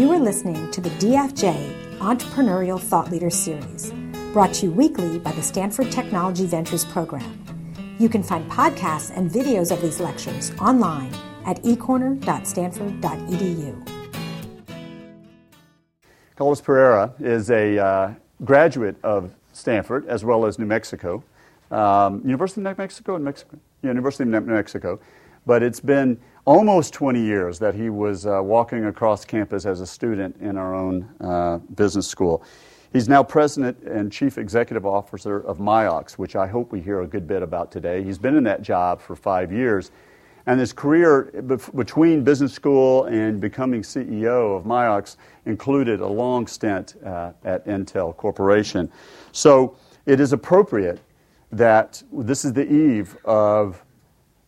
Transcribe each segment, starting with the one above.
You are listening to the DFJ Entrepreneurial Thought Leader Series, brought to you weekly by the Stanford Technology Ventures Program. You can find podcasts and videos of these lectures online at ecorner.stanford.edu. Carlos Perea is a uh, graduate of Stanford as well as New Mexico, um, University of New Mexico in Mexico, University of New Mexico. But it's been almost 20 years that he was uh, walking across campus as a student in our own uh, business school. He's now president and chief executive officer of Miox, which I hope we hear a good bit about today. He's been in that job for five years. And his career between business school and becoming CEO of Miox included a long stint uh, at Intel Corporation. So it is appropriate that this is the eve of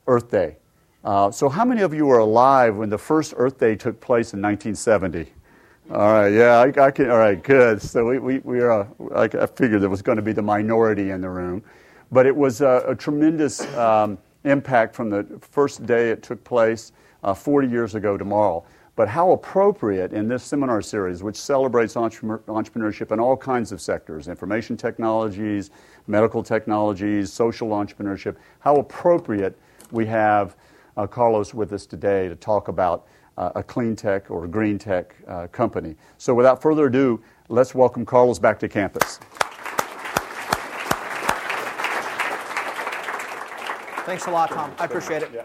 Earth Day. Uh, so, how many of you were alive when the first Earth Day took place in 1970? All right, yeah, I, I can. All right, good. So we we, we are. I, I figured there was going to be the minority in the room, but it was a, a tremendous um, impact from the first day it took place uh, 40 years ago tomorrow. But how appropriate in this seminar series, which celebrates entrepreneurship in all kinds of sectors information technologies, medical technologies, social entrepreneurship how appropriate we have uh, Carlos with us today to talk about uh, a clean tech or green tech uh, company. So, without further ado, let's welcome Carlos back to campus. Thanks a lot, Tom. I appreciate it. Yeah.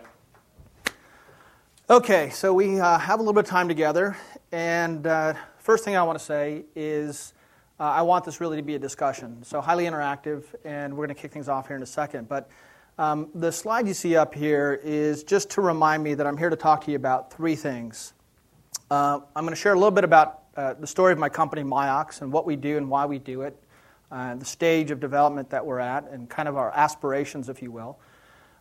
Okay, so we uh, have a little bit of time together, and uh, first thing I want to say is uh, I want this really to be a discussion. So, highly interactive, and we're going to kick things off here in a second. But um, the slide you see up here is just to remind me that I'm here to talk to you about three things. Uh, I'm going to share a little bit about uh, the story of my company, Miox, and what we do and why we do it, uh, the stage of development that we're at, and kind of our aspirations, if you will.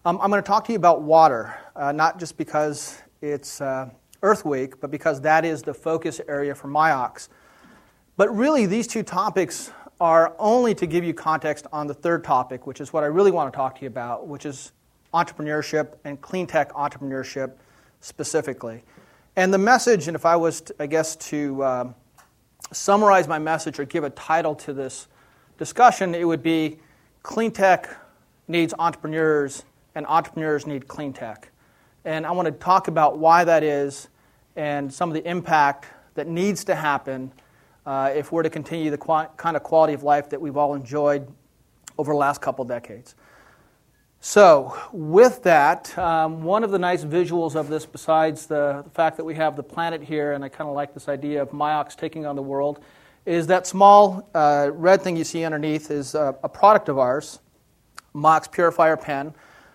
Um, I'm going to talk to you about water, uh, not just because it's uh, Earth Week, but because that is the focus area for Miox. But really, these two topics are only to give you context on the third topic, which is what I really want to talk to you about, which is entrepreneurship and clean tech entrepreneurship specifically. And the message, and if I was, to, I guess, to um, summarize my message or give a title to this discussion, it would be Clean Tech needs entrepreneurs, and entrepreneurs need clean tech. And I want to talk about why that is and some of the impact that needs to happen uh, if we're to continue the qu- kind of quality of life that we've all enjoyed over the last couple decades. So, with that, um, one of the nice visuals of this, besides the, the, fact that we have the planet here, and I kind of like this idea of Miox taking on the world, is that small uh, red thing you see underneath is a, product of ours, Miox Purifier Pen.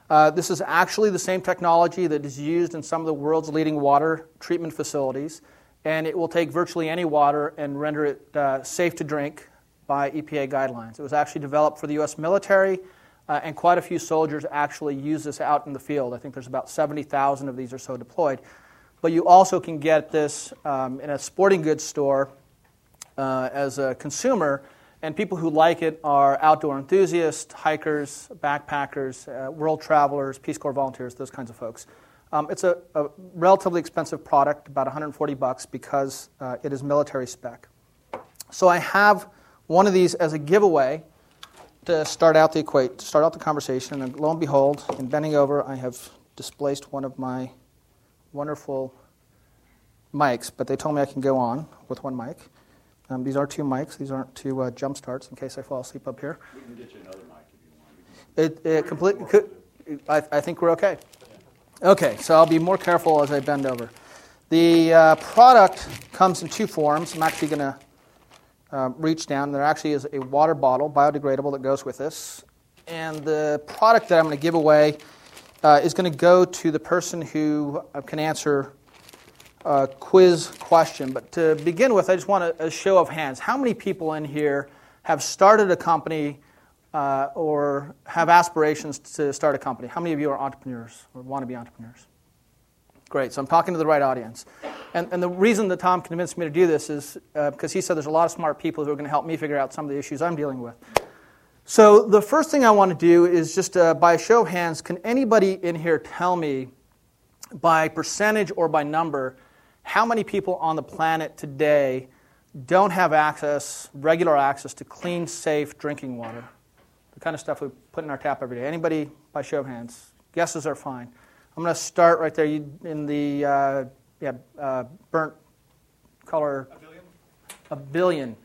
Uh, this is actually the same technology that is used in some of the world's leading water treatment facilities and it will take virtually any water and render it uh, safe to drink by EPA guidelines. It was actually developed for the U.S. military, uh, and quite a few soldiers actually use this out in the field. I think there's about 70,000 of these or so deployed. But you also can get this um, in a sporting goods store uh, as a consumer, and people who like it are outdoor enthusiasts, hikers, backpackers, uh, world travelers, Peace Corps volunteers, those kinds of folks. Um, it's a, a, relatively expensive product, about 140 bucks, because uh, it is military spec. So I have one of these as a giveaway to start out the equate, to start out the conversation. And lo and behold, in bending over, I have displaced one of my wonderful mics, but they told me I can go on with one mic. Um, these are two mics. These aren't two uh, jump starts in case I fall asleep up here. We can get you another mic if you want. It, it complete, could, I, I think we're okay. Okay, so I'll be more careful as I bend over. The uh, product comes in two forms. I'm actually going to uh, reach down. There actually is a water bottle, biodegradable, that goes with this. And the product that I'm going to give away uh, is going to go to the person who uh, can answer a quiz question. But to begin with, I just want a, a show of hands. How many people in here have started a company uh, or have aspirations to start a company? How many of you are entrepreneurs or want to be entrepreneurs? Great, so I'm talking to the right audience. And, and the reason that Tom convinced me to do this is uh, because he said there's a lot of smart people who are going to help me figure out some of the issues I'm dealing with. So the first thing I want to do is just uh, by a show of hands, can anybody in here tell me by percentage or by number how many people on the planet today don't have access, regular access to clean, safe drinking water? Kind of stuff we put in our tap every day. Anybody by show of hands? Guesses are fine. I'm going to start right there you, in the uh, yeah, uh, burnt color. A billion. A billion.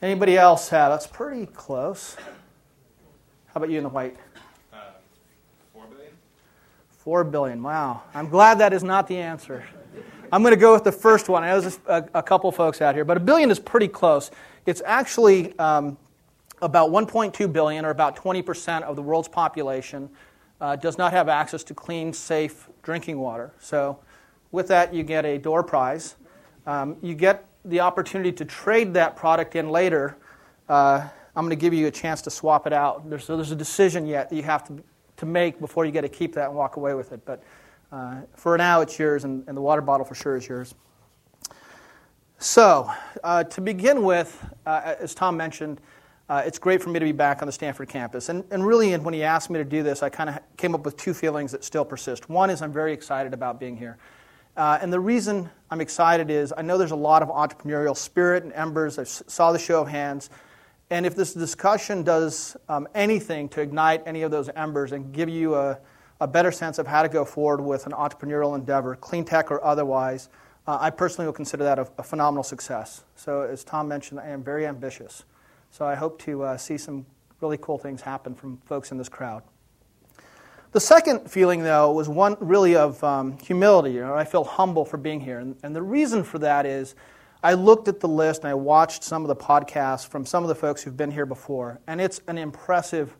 Anybody else have? That's pretty close. How about you in the white? Uh, four billion. Four billion. Wow. I'm glad that is not the answer. I'm going to go with the first one. I know there's a, a couple folks out here, but a billion is pretty close. It's actually um, about 1.2 billion, or about 20% of the world's population, uh, does not have access to clean, safe drinking water. So, with that, you get a door prize. Um, you get the opportunity to trade that product in later. Uh, I'm going to give you a chance to swap it out. There's, so there's a decision yet that you have to, to make before you get to keep that and walk away with it. But uh, for now, it's yours, and, and, the water bottle for sure is yours. So, uh, to begin with, uh, as Tom mentioned, uh, it's great for me to be back on the Stanford campus. And, and really, when he asked me to do this, I kind of came up with two feelings that still persist. One is I'm very excited about being here. Uh, and the reason I'm excited is I know there's a lot of entrepreneurial spirit and embers. I saw the show of hands. And if this discussion does um, anything to ignite any of those embers and give you a, a better sense of how to go forward with an entrepreneurial endeavor, clean tech or otherwise, uh, I personally will consider that a, a phenomenal success. So, as Tom mentioned, I am very ambitious. So I hope to uh, see some really cool things happen from folks in this crowd. The second feeling, though, was one really of um, humility. You know, I feel humble for being here. And, and the reason for that is I looked at the list and I watched some of the podcasts from some of the folks who've been here before, and it's an impressive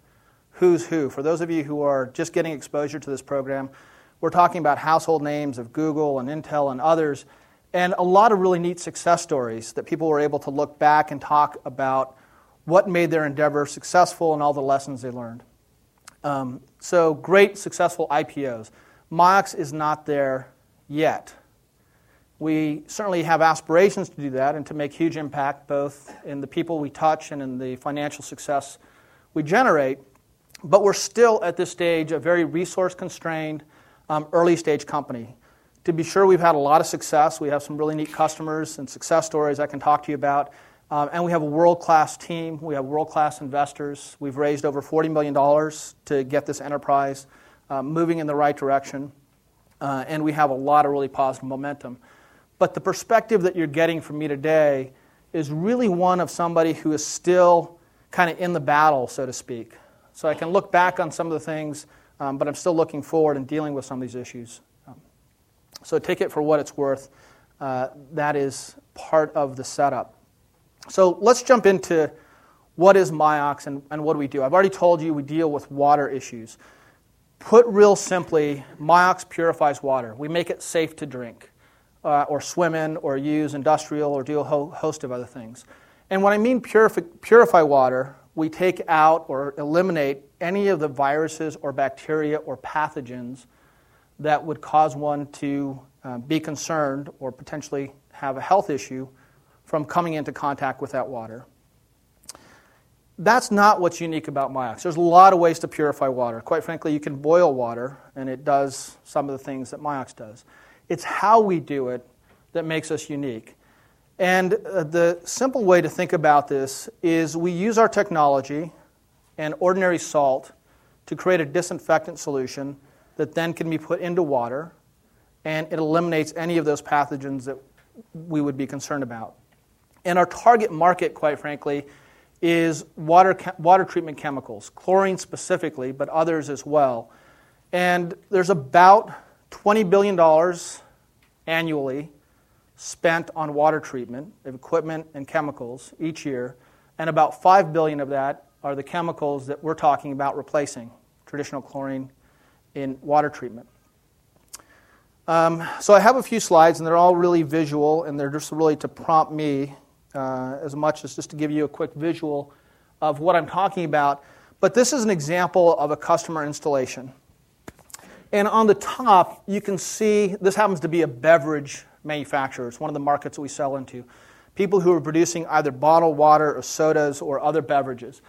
who's who. For those of you who are just getting exposure to this program, we're talking about household names of Google and Intel and others, and a lot of really neat success stories that people were able to look back and talk about what made their endeavor successful and all the lessons they learned. Um, so, great, successful IPOs. Miox is not there yet. We certainly have aspirations to do that and to make huge impact both in the people we touch and in the financial success we generate. But we're still at this stage a very resource constrained, um, early stage company. To be sure, we've had a lot of success. We have some really neat customers and success stories I can talk to you about. Um, and we have a world class team. We have world class investors. We've raised over $40 million to get this enterprise uh, moving in the right direction. Uh, and we have a lot of really positive momentum. But the perspective that you're getting from me today is really one of somebody who is still kind of in the battle, so to speak. So I can look back on some of the things, um, but I'm still looking forward and dealing with some of these issues. Um, so take it for what it's worth. Uh, that is part of the setup. So let's jump into what is Miox and, and what do we do. I've already told you we deal with water issues. Put real simply, Miox purifies water. We make it safe to drink, uh, or swim in, or use industrial, or do a host of other things. And when I mean purify, purify water, we take out or eliminate any of the viruses or bacteria or pathogens that would cause one to uh, be concerned or potentially have a health issue from coming into contact with that water. That's not what's unique about Miox. There's a lot of ways to purify water. Quite frankly, you can boil water, and it does some of the things that Miox does. It's how we do it that makes us unique. And uh, the simple way to think about this is we use our technology and ordinary salt to create a disinfectant solution that then can be put into water, and it eliminates any of those pathogens that we would be concerned about. And our target market, quite frankly, is water, water treatment chemicals, chlorine specifically, but others as well. And there's about $20 billion annually spent on water treatment of equipment and chemicals each year, and about 5 billion of that are the chemicals that we're talking about replacing traditional chlorine in water treatment. Um, so I have a few slides, and they're all really visual, and they're just really to prompt me uh, as much as just to give you a quick visual of what I'm talking about. But this is an example of a customer installation. And on the top, you can see this happens to be a beverage manufacturer. It's one of the markets that we sell into. People who are producing either bottled water or sodas or other beverages.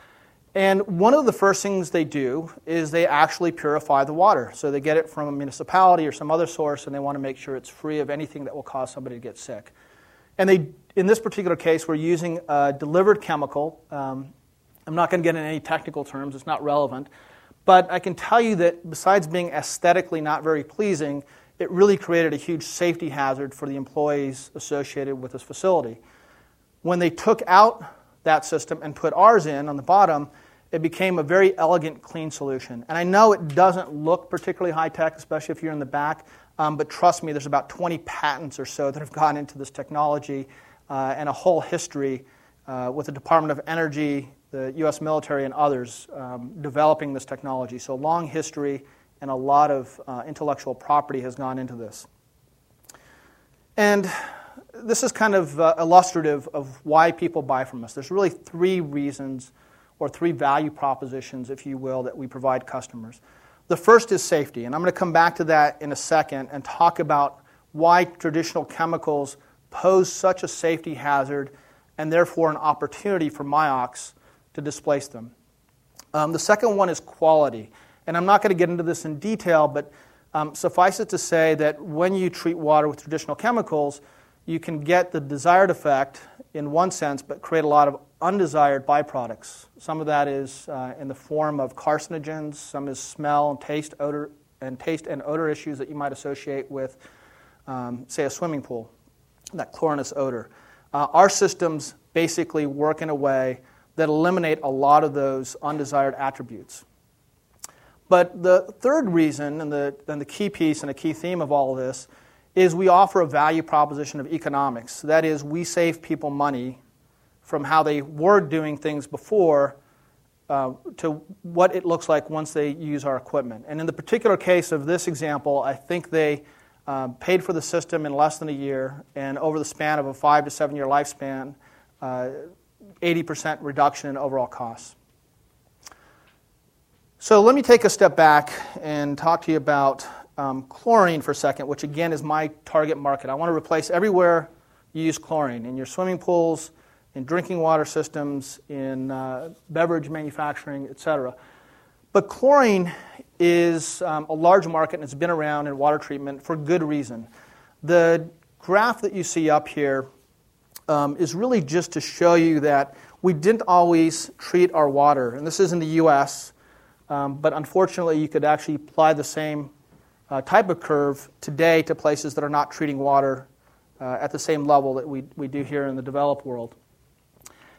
And one of the first things they do is they actually purify the water. So they get it from a municipality or some other source, and they want to make sure it's free of anything that will cause somebody to get sick. And they, in this particular case, we're using a delivered chemical. Um, I'm not going to get into any technical terms, it's not relevant. But I can tell you that besides being aesthetically not very pleasing, it really created a huge safety hazard for the employees associated with this facility. When they took out that system and put ours in on the bottom, it became a very elegant, clean solution. And I know it doesn't look particularly high tech, especially if you're in the back, um, but trust me, there's about 20 patents or so that have gone into this technology uh, and a whole history uh, with the Department of Energy, the U.S. military, and others um, developing this technology. So, long history and a lot of uh, intellectual property has gone into this. And this is kind of uh, illustrative of why people buy from us. There's really three reasons or three value propositions, if you will, that we provide customers. The first is safety, and I'm going to come back to that in a second and talk about why traditional chemicals pose such a safety hazard and therefore an opportunity for Miox to displace them. Um, the second one is quality, and I'm not going to get into this in detail, but um, suffice it to say that when you treat water with traditional chemicals, you can get the desired effect in one sense, but create a lot of undesired byproducts. Some of that is uh, in the form of carcinogens, some is smell and taste, odor, and taste and odor issues that you might associate with, um, say, a swimming pool, that chlorinous odor. Uh, our systems basically work in a way that eliminate a lot of those undesired attributes. But the third reason, and the, and the key piece and a key theme of all of this, is we offer a value proposition of economics. That is, we save people money from how they were doing things before uh, to what it looks like once they use our equipment. And in the particular case of this example, I think they uh, paid for the system in less than a year, and over the span of a five to seven year lifespan, uh, 80% reduction in overall costs. So let me take a step back and talk to you about um, chlorine for a second, which again is my target market. I want to replace everywhere you use chlorine in your swimming pools, in drinking water systems, in uh, beverage manufacturing, etc. But chlorine is um, a large market and it's been around in water treatment for good reason. The graph that you see up here um, is really just to show you that we didn't always treat our water, and this is in the US, um, but unfortunately, you could actually apply the same uh, type of curve today to places that are not treating water uh, at the same level that we, we do here in the developed world.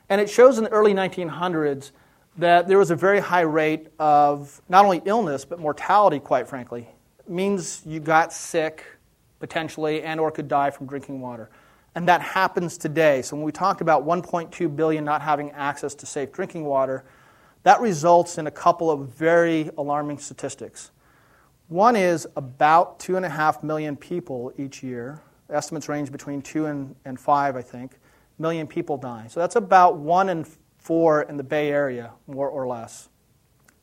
And it shows in the early 1900s that there was a very high rate of not only illness but mortality quite frankly it means you got sick potentially and or could die from drinking water and that happens today so when we talk about 1.2 billion not having access to safe drinking water that results in a couple of very alarming statistics one is about 2.5 million people each year. Estimates range between 2 and, and 5, I think, million people die. So that's about 1 in 4 in the Bay Area, more or less,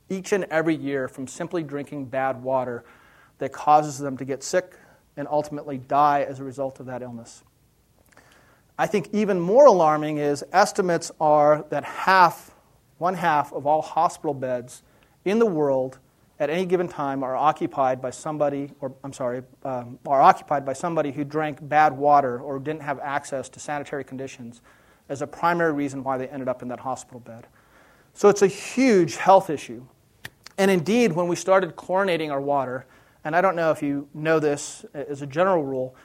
each and every year from simply drinking bad water that causes them to get sick and ultimately die as a result of that illness. I think even more alarming is estimates are that half, one half of all hospital beds in the world at any given time are occupied by somebody, or I'm sorry, um, are occupied by somebody who drank bad water or didn't have access to sanitary conditions as a primary reason why they ended up in that hospital bed. So it's a huge health issue. And indeed, when we started chlorinating our water, and I don't know if you know this as a general rule,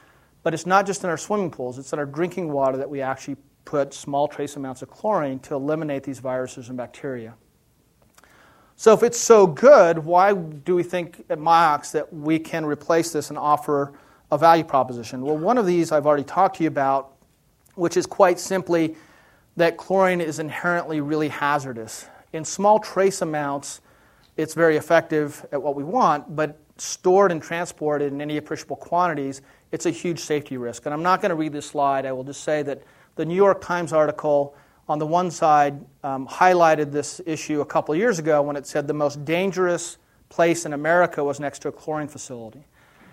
but it's not just in our swimming pools, it's in our drinking water that we actually put small trace amounts of chlorine to eliminate these viruses and bacteria. So, if it's so good, why do we think at Miox that we can replace this and offer a value proposition? Well, one of these I've already talked to you about, which is quite simply that chlorine is inherently really hazardous. In small trace amounts, it's very effective at what we want, but stored and transported in any appreciable quantities, it's a huge safety risk. And I'm not going to read this slide. I will just say that the New York Times article on the one side, um, highlighted this issue a couple years ago when it said the most dangerous place in America was next to a chlorine facility.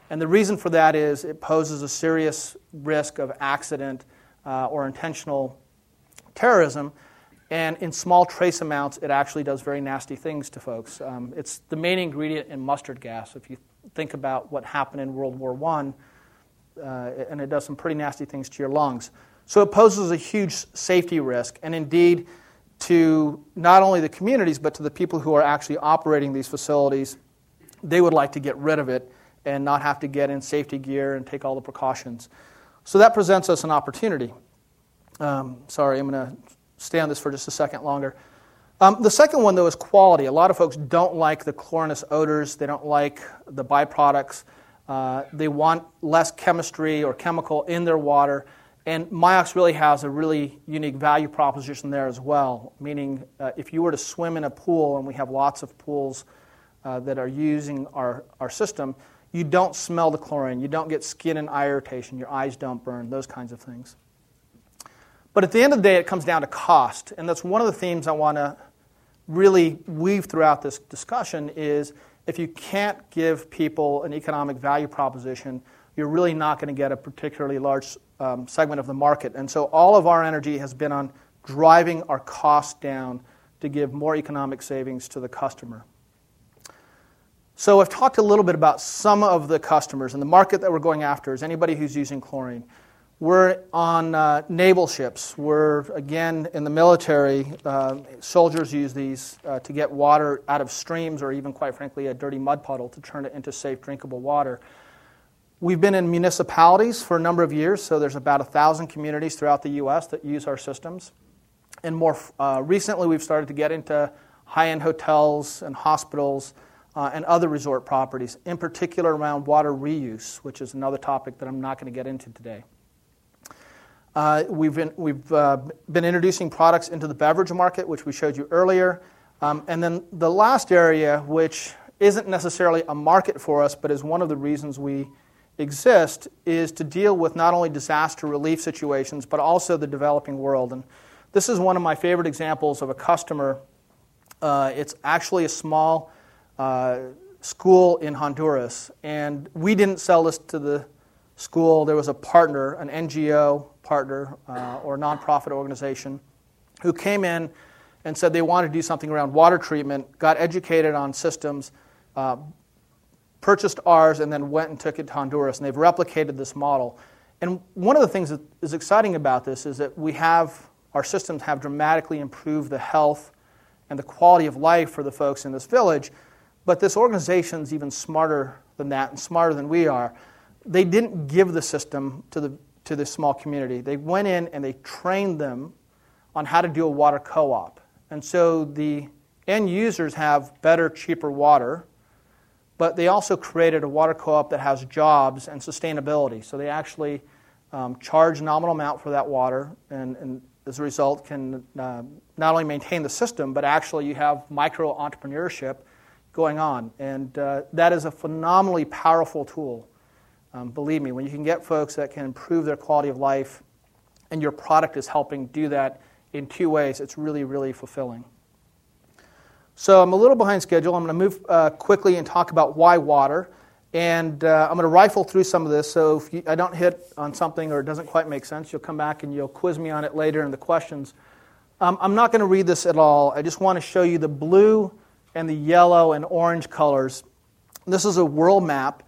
And the reason for that is it poses a serious risk of accident uh, or intentional terrorism. And in small trace amounts, it actually does very nasty things to folks. Um, it's the main ingredient in mustard gas. If you think about what happened in World War I, uh, and it does some pretty nasty things to your lungs. So it poses a huge safety risk, and indeed, to not only the communities, but to the people who are actually operating these facilities, they would like to get rid of it and not have to get in safety gear and take all the precautions. So that presents us an opportunity. Um, sorry, I'm going to stay on this for just a second longer. Um, the second one, though, is quality. A lot of folks don't like the chlorinous odors, they don't like the byproducts. Uh, they want less chemistry or chemical in their water. And Miox really has a really unique value proposition there as well, meaning uh, if you were to swim in a pool, and we have lots of pools uh, that are using our, our system, you don't smell the chlorine. You don't get skin and eye irritation. Your eyes don't burn, those kinds of things. But at the end of the day, it comes down to cost. And that's one of the themes I want to really weave throughout this discussion is if you can't give people an economic value proposition, you're really not going to get a particularly large um, segment of the market. And so all of our energy has been on driving our cost down to give more economic savings to the customer. So I've talked a little bit about some of the customers and the market that we're going after is anybody who's using chlorine. We're on uh, naval ships. We're, again, in the military. Uh, soldiers use these uh, to get water out of streams or even, quite frankly, a dirty mud puddle to turn it into safe drinkable water. We've been in municipalities for a number of years, so there's about 1,000 communities throughout the U.S. that use our systems. And more uh, recently, we've started to get into high end hotels and hospitals uh, and other resort properties, in particular around water reuse, which is another topic that I'm not going to get into today. Uh, we've been, we've, uh, been introducing products into the beverage market, which we showed you earlier. Um, and then the last area, which isn't necessarily a market for us, but is one of the reasons we exist, is to deal with not only disaster relief situations, but also the developing world. And this is one of my favorite examples of a customer. Uh, it's actually a small uh, school in Honduras, and we didn't sell this to the school. There was a partner, an NGO partner uh, or nonprofit organization, who came in and said they wanted to do something around water treatment, got educated on systems, uh, purchased ours, and then went and took it to Honduras. And they've replicated this model. And one of the things that is exciting about this is that we have our systems have dramatically improved the health and the quality of life for the folks in this village. But this organization is even smarter than that and smarter than we are. They didn't give the system to the to this small community. They went in and they trained them on how to do a water co op. And so the end users have better, cheaper water, but they also created a water co op that has jobs and sustainability. So they actually um, charge nominal amount for that water, and, and as a result, can uh, not only maintain the system, but actually you have micro entrepreneurship going on. And uh, that is a phenomenally powerful tool. Um, believe me, when you can get folks that can improve their quality of life and your product is helping do that in two ways, it's really, really fulfilling. So I'm a little behind schedule. I'm going to move uh, quickly and talk about why water. And uh, I'm going to rifle through some of this. So if you, I don't hit on something or it doesn't quite make sense, you'll come back and you'll quiz me on it later in the questions. Um, I'm not going to read this at all. I just want to show you the blue and the yellow and orange colors. This is a world map.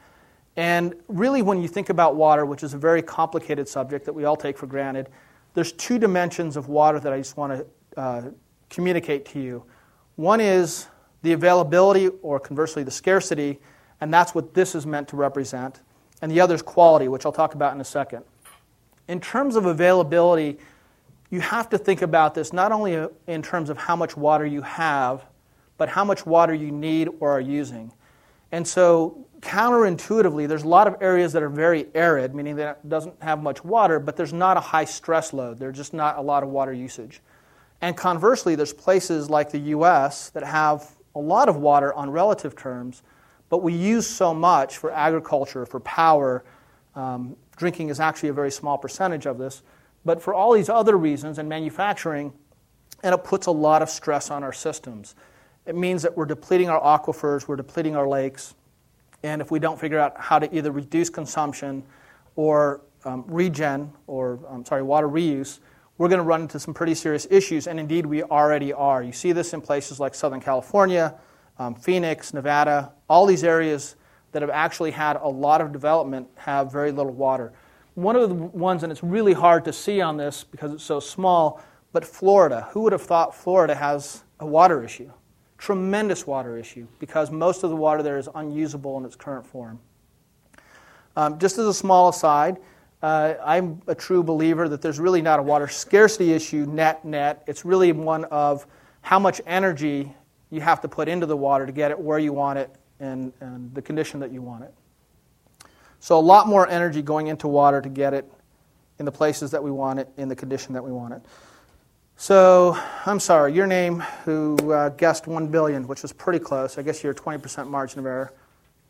And really, when you think about water, which is a very complicated subject that we all take for granted, there's two dimensions of water that I just want to uh, communicate to you. One is the availability, or conversely, the scarcity, and that's what this is meant to represent. And the other is quality, which I'll talk about in a second. In terms of availability, you have to think about this not only in terms of how much water you have, but how much water you need or are using. And so counterintuitively, there's a lot of areas that are very arid, meaning that it doesn't have much water, but there's not a high stress load. There's just not a lot of water usage. And conversely, there's places like the US that have a lot of water on relative terms, but we use so much for agriculture, for power. Um, drinking is actually a very small percentage of this. But for all these other reasons and manufacturing, and it puts a lot of stress on our systems. It means that we're depleting our aquifers, we're depleting our lakes, and if we don't figure out how to either reduce consumption or um, regen, or I'm sorry, water reuse, we're going to run into some pretty serious issues, and indeed we already are. You see this in places like Southern California, um, Phoenix, Nevada, all these areas that have actually had a lot of development have very little water. One of the ones, and it's really hard to see on this because it's so small, but Florida. Who would have thought Florida has a water issue? Tremendous water issue because most of the water there is unusable in its current form. Um, just as a small aside, uh, I'm a true believer that there's really not a water scarcity issue net net. It's really one of how much energy you have to put into the water to get it where you want it and, and the condition that you want it. So, a lot more energy going into water to get it in the places that we want it, in the condition that we want it. So, I'm sorry, your name, who uh, guessed 1 billion, which was pretty close. I guess you're 20% margin of error.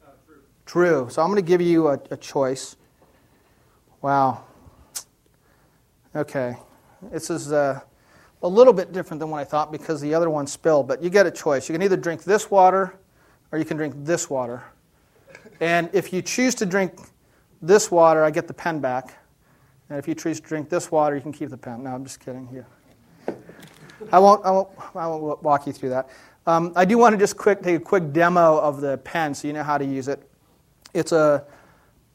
Uh, true. True. So, I'm going to give you a, a choice. Wow. Okay. This is uh, a little bit different than what I thought because the other one spilled, but you get a choice. You can either drink this water or you can drink this water. And if you choose to drink this water, I get the pen back. And if you choose to drink this water, you can keep the pen. No, I'm just kidding. Here. I won't, I won't, I won't walk you through that. Um, I do want to just quick, take a quick demo of the pen so you know how to use it. It's a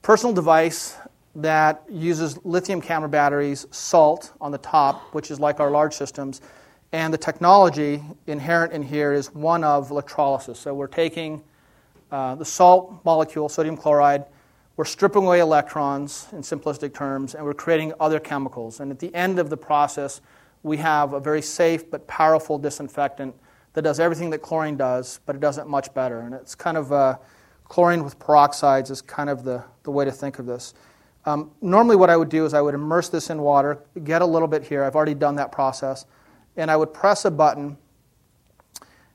personal device that uses lithium camera batteries, salt on the top, which is like our large systems, and the technology inherent in here is one of electrolysis. So we're taking uh, the salt molecule, sodium chloride, we're stripping away electrons in simplistic terms, and we're creating other chemicals. And at the end of the process, we have a very safe but powerful disinfectant that does everything that chlorine does, but it does it much better. And it's kind of uh, chlorine with peroxides is kind of the, the way to think of this. Um, normally, what I would do is I would immerse this in water, get a little bit here. I've already done that process and I would press a button,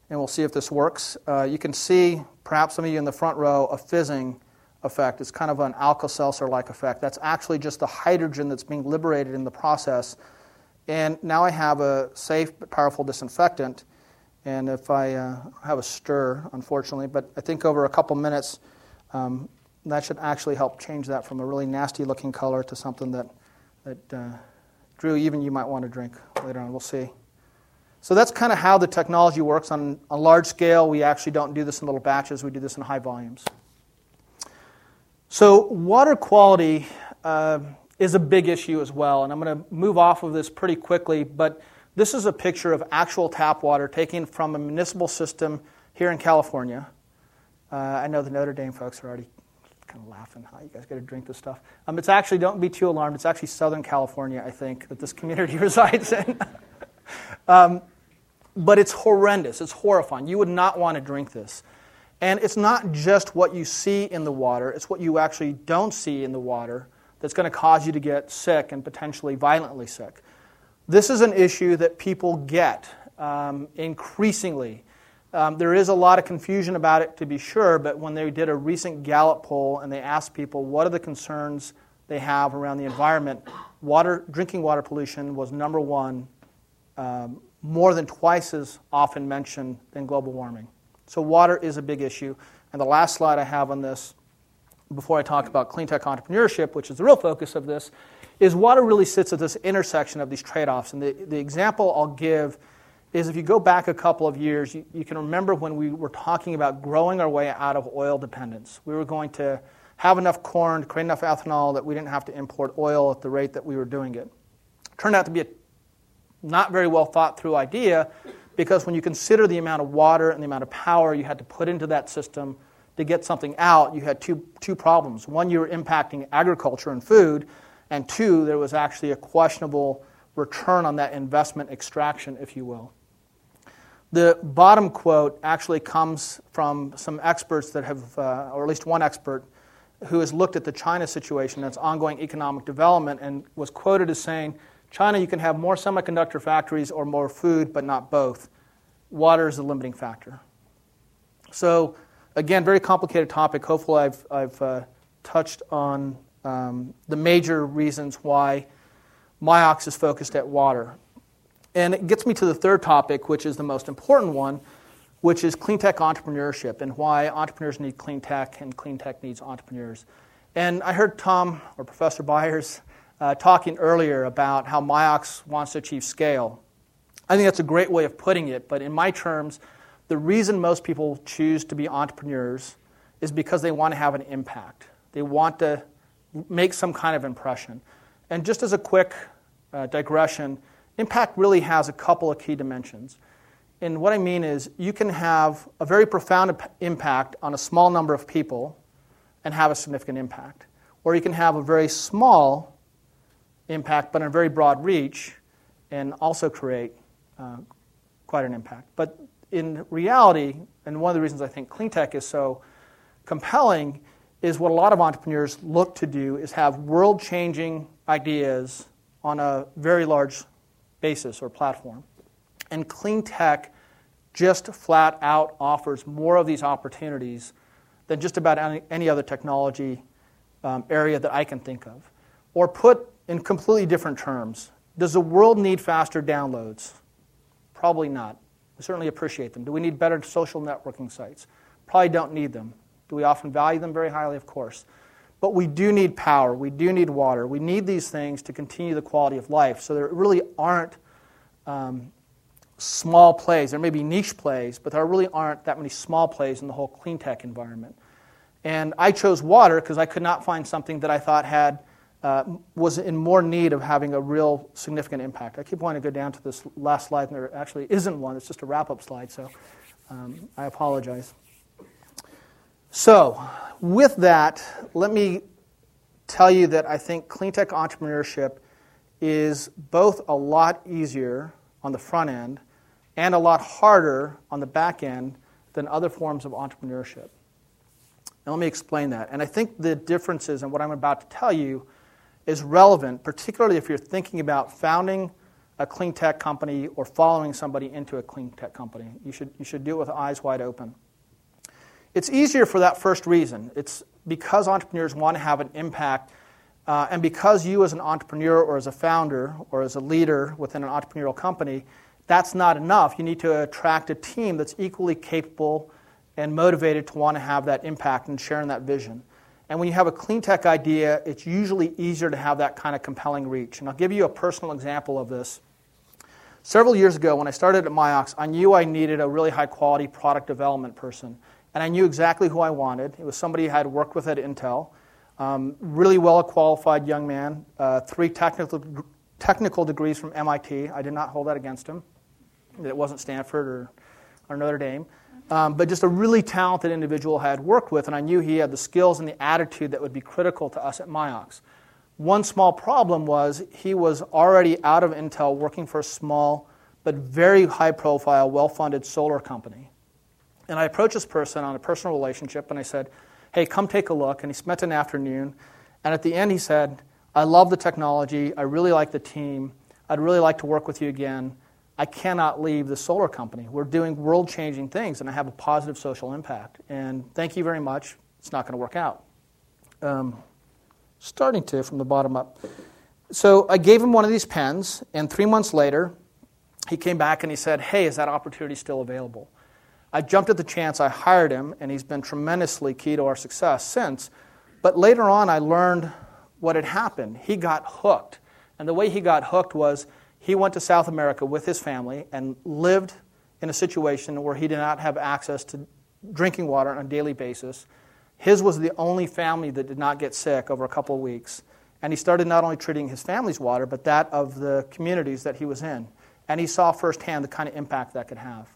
and we'll see if this works. Uh, you can see, perhaps some of you in the front row, a fizzing effect. It's kind of an Alka Seltzer like effect. That's actually just the hydrogen that's being liberated in the process. And now I have a safe but powerful disinfectant. And if I uh, have a stir, unfortunately, but I think over a couple minutes, um, that should actually help change that from a really nasty looking color to something that, that uh, Drew, even you might want to drink later on. We'll see. So that's kind of how the technology works. On a large scale, we actually don't do this in little batches, we do this in high volumes. So, water quality uh, is a big issue as well, and I'm going to move off of this pretty quickly, but this is a picture of actual tap water taken from a municipal system here in California. Uh, I know the Notre Dame folks are already kind of laughing. How you guys got to drink this stuff? Um, it's actually don't be too alarmed. It's actually Southern California, I think, that this community resides in. um, but it's horrendous. It's horrifying. You would not want to drink this. And it's not just what you see in the water, it's what you actually don't see in the water that's going to cause you to get sick and potentially violently sick. This is an issue that people get um, increasingly. Um, there is a lot of confusion about it, to be sure, but when they did a recent Gallup poll and they asked people what are the concerns they have around the environment, water, drinking water pollution was number one um, more than twice as often mentioned than global warming. So, water is a big issue. And the last slide I have on this, before I talk about clean tech entrepreneurship, which is the real focus of this, is water really sits at this intersection of these trade offs. And the, the example I'll give is if you go back a couple of years, you, you can remember when we were talking about growing our way out of oil dependence. We were going to have enough corn to create enough ethanol that we didn't have to import oil at the rate that we were doing it. Turned out to be a not very well thought through idea because when you consider the amount of water and the amount of power you had to put into that system to get something out, you had two, two problems. One, you were impacting agriculture and food, and two, there was actually a questionable return on that investment extraction, if you will. The bottom quote actually comes from some experts that have, uh, or at least one expert, who has looked at the China situation, its ongoing economic development, and was quoted as saying, China, you can have more semiconductor factories or more food, but not both. Water is a limiting factor. So, again, very complicated topic. Hopefully, I've, I've uh, touched on um, the major reasons why Miox is focused at water. And it gets me to the third topic, which is the most important one, which is clean tech entrepreneurship and why entrepreneurs need clean tech and clean tech needs entrepreneurs. And I heard Tom or Professor Byers uh, talking earlier about how Miox wants to achieve scale. I think that's a great way of putting it, but in my terms, the reason most people choose to be entrepreneurs is because they want to have an impact. They want to make some kind of impression. And just as a quick uh, digression, impact really has a couple of key dimensions. And what I mean is, you can have a very profound impact on a small number of people and have a significant impact. Or you can have a very small impact, but a very broad reach, and also create uh, quite an impact. But in reality, and one of the reasons I think clean tech is so compelling is what a lot of entrepreneurs look to do is have world changing ideas on a very large basis or platform. And clean tech just flat out offers more of these opportunities than just about any, any other technology um, area that I can think of. Or put in completely different terms, does the world need faster downloads? Probably not. We certainly appreciate them. Do we need better social networking sites? Probably don't need them. Do we often value them very highly? Of course. But we do need power. We do need water. We need these things to continue the quality of life. So there really aren't um, small plays. There may be niche plays, but there really aren't that many small plays in the whole clean tech environment. And I chose water because I could not find something that I thought had uh, was in more need of having a real significant impact. I keep wanting to go down to this last slide, and there actually isn't one. It's just a wrap up slide, so um, I apologize. So, with that, let me tell you that I think clean tech entrepreneurship is both a lot easier on the front end and a lot harder on the back end than other forms of entrepreneurship. Now, let me explain that. And I think the differences in what I'm about to tell you is relevant, particularly if you're thinking about founding a clean tech company or following somebody into a clean tech company. You should, you should do it with eyes wide open. It's easier for that first reason. It's because entrepreneurs want to have an impact, uh, and because you, as an entrepreneur or as a founder or as a leader within an entrepreneurial company, that's not enough. You need to attract a team that's equally capable and motivated to want to have that impact and sharing that vision. And when you have a clean tech idea, it's usually easier to have that kind of compelling reach. And I'll give you a personal example of this. Several years ago, when I started at Miox, I knew I needed a really high quality product development person and I knew exactly who I wanted. It was somebody I had worked with at Intel, um, really well qualified young man, uh, three technical, technical degrees from MIT. I did not hold that against him. It wasn't Stanford or, or Notre Dame. Um, but just a really talented individual I had worked with, and I knew he had the skills and the attitude that would be critical to us at Miox. One small problem was he was already out of Intel working for a small but very high profile, well funded solar company. And I approached this person on a personal relationship and I said, Hey, come take a look. And he spent an afternoon. And at the end, he said, I love the technology. I really like the team. I'd really like to work with you again. I cannot leave the solar company. We're doing world changing things and I have a positive social impact. And thank you very much. It's not going to work out. Um, starting to from the bottom up. So I gave him one of these pens, and three months later, he came back and he said, Hey, is that opportunity still available? I jumped at the chance, I hired him, and he's been tremendously key to our success since. But later on, I learned what had happened. He got hooked. And the way he got hooked was he went to South America with his family and lived in a situation where he did not have access to drinking water on a daily basis. His was the only family that did not get sick over a couple of weeks. And he started not only treating his family's water, but that of the communities that he was in. And he saw firsthand the kind of impact that could have.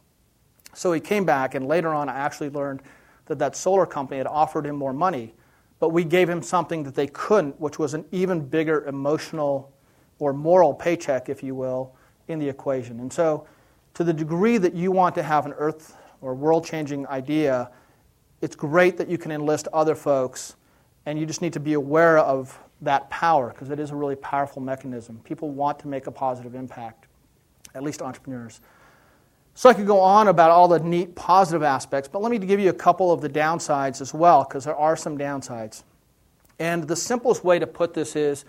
So he came back, and later on, I actually learned that that solar company had offered him more money, but we gave him something that they couldn't, which was an even bigger emotional or moral paycheck, if you will, in the equation. And so, to the degree that you want to have an earth or world changing idea, it's great that you can enlist other folks, and you just need to be aware of that power because it is a really powerful mechanism. People want to make a positive impact, at least entrepreneurs. So I could go on about all the neat positive aspects, but let me give you a couple of the downsides as well, because there are some downsides. And the simplest way to put this is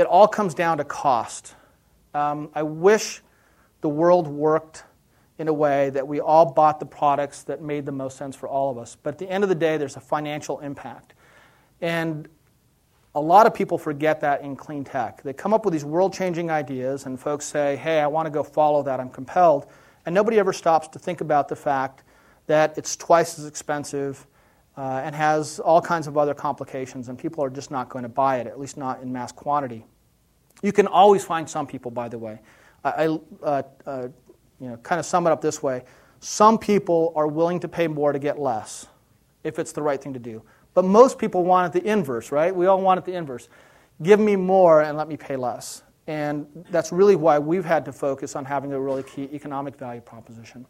it all comes down to cost. Um, I wish the world worked in a way that we all bought the products that made the most sense for all of us. But at the end of the day, there's a financial impact. And A lot of people forget that in clean tech. They come up with these world changing ideas, and folks say, hey, I want to go follow that, I'm compelled. And nobody ever stops to think about the fact that it's twice as expensive uh, and has all kinds of other complications, and people are just not going to buy it, at least not in mass quantity. You can always find some people, by the way. I, uh, uh, you know, kind of sum it up this way some people are willing to pay more to get less if it's the right thing to do. But most people want it the inverse, right? We all want it the inverse. Give me more and let me pay less. And that's really why we've had to focus on having a really key economic value proposition.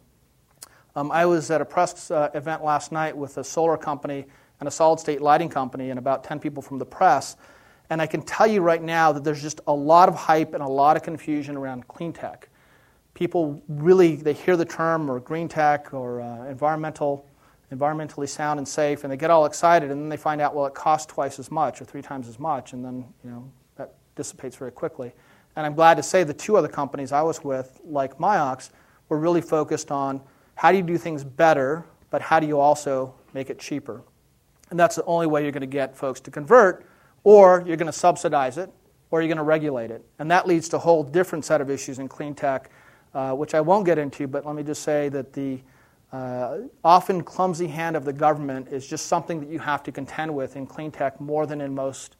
Um, I was at a press uh, event last night with a solar company and a solid state lighting company and about 10 people from the press. And I can tell you right now that there's just a lot of hype and a lot of confusion around clean tech. People really, they hear the term or green tech or uh, environmental environmentally sound and safe, and they get all excited, and then they find out, well, it costs twice as much or three times as much, and then you know that dissipates very quickly. And I'm glad to say the two other companies I was with, like Miox, were really focused on how do you do things better, but how do you also make it cheaper? And that's the only way you're going to get folks to convert, or you're going to subsidize it, or you're going to regulate it. And that leads to a whole different set of issues in clean tech, uh, which I won't get into, but let me just say that the uh, often clumsy hand of the government is just something that you have to contend with in clean tech more than in most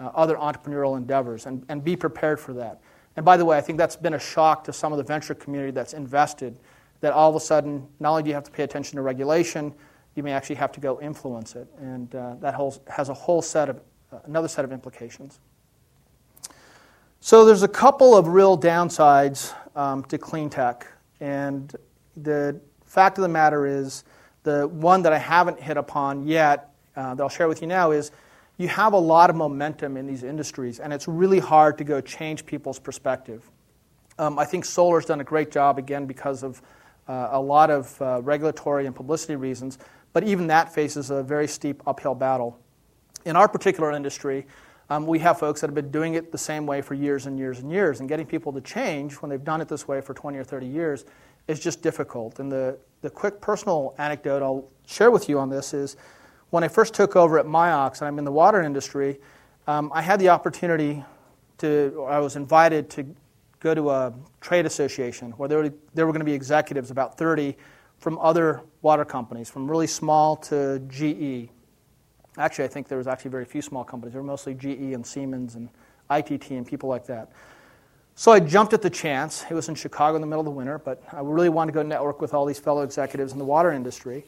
uh, other entrepreneurial endeavors, and, and be prepared for that. And by the way, I think that's been a shock to some of the venture community that's invested, that all of a sudden, not only do you have to pay attention to regulation, you may actually have to go influence it. And uh, that whole, has a whole set of, another set of implications. So there's a couple of real downsides um, to clean tech. And the fact of the matter is, the one that I haven't hit upon yet, uh, that I'll share with you now, is you have a lot of momentum in these industries, and it's really hard to go change people's perspective. Um, I think solar's done a great job, again, because of uh, a lot of uh, regulatory and publicity reasons, but even that faces a very steep uphill battle. In our particular industry, um, we have folks that have been doing it the same way for years and years and years, and getting people to change when they've done it this way for 20 or 30 years is just difficult. And the, the quick personal anecdote I'll share with you on this is when I first took over at Miox, and I'm in the water industry, um, I had the opportunity to, I was invited to go to a trade association where there were, there were going to be executives, about 30, from other water companies, from really small to GE. Actually, I think there was actually very few small companies. There were mostly GE and Siemens and ITT and people like that. So I jumped at the chance. It was in Chicago in the middle of the winter, but I really wanted to go network with all these fellow executives in the water industry.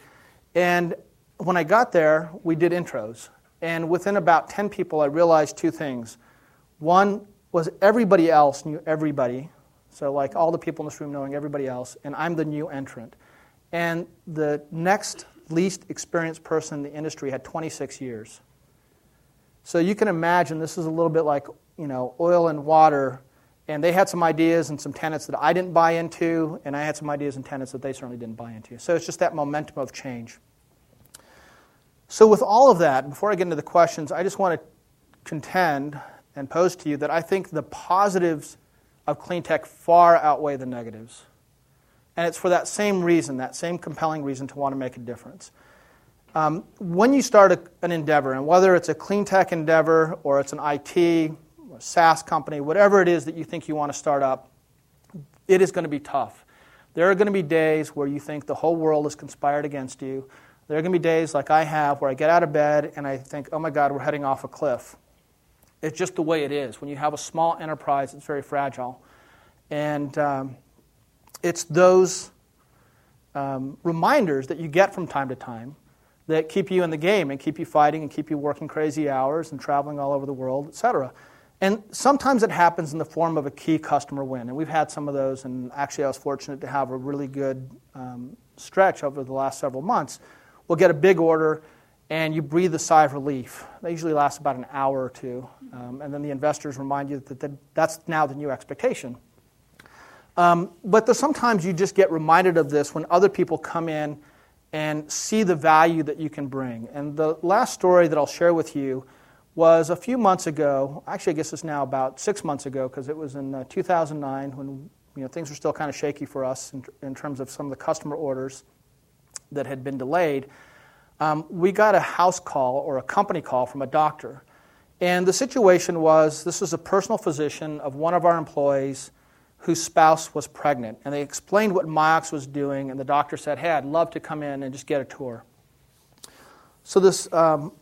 And when I got there, we did intros. And within about 10 people, I realized two things. One was everybody else knew everybody. So, like all the people in this room knowing everybody else, and I'm the new entrant. And the next least experienced person in the industry had 26 years. So you can imagine this is a little bit like, you know, oil and water and they had some ideas and some tenets that I didn't buy into, and I had some ideas and tenets that they certainly didn't buy into. So it's just that momentum of change. So, with all of that, before I get into the questions, I just want to contend and pose to you that I think the positives of clean tech far outweigh the negatives. And it's for that same reason, that same compelling reason to want to make a difference. Um, when you start a, an endeavor, and whether it's a clean tech endeavor or it's an IT SaaS company, whatever it is that you think you want to start up, it is going to be tough. There are going to be days where you think the whole world is conspired against you. There are going to be days like I have where I get out of bed and I think, oh my God, we're heading off a cliff. It's just the way it is. When you have a small enterprise, it's very fragile. And um, it's those um, reminders that you get from time to time that keep you in the game and keep you fighting and keep you working crazy hours and traveling all over the world, et cetera. And sometimes it happens in the form of a key customer win. And we've had some of those, and actually, I was fortunate to have a really good um, stretch over the last several months. We'll get a big order, and you breathe a sigh of relief. They usually last about an hour or two. Um, and then the investors remind you that that's now the new expectation. Um, but sometimes you just get reminded of this when other people come in and see the value that you can bring. And the last story that I'll share with you was a few months ago. Actually, I guess it's now about six months ago because it was in uh, 2009 when you know, things were still kind of shaky for us in, in, terms of some of the customer orders that had been delayed. Um, we got a house call or a company call from a doctor. And the situation was this was a personal physician of one of our employees whose spouse was pregnant. And they explained what Miox was doing, and the doctor said, Hey, I'd love to come in and just get a tour. So this um,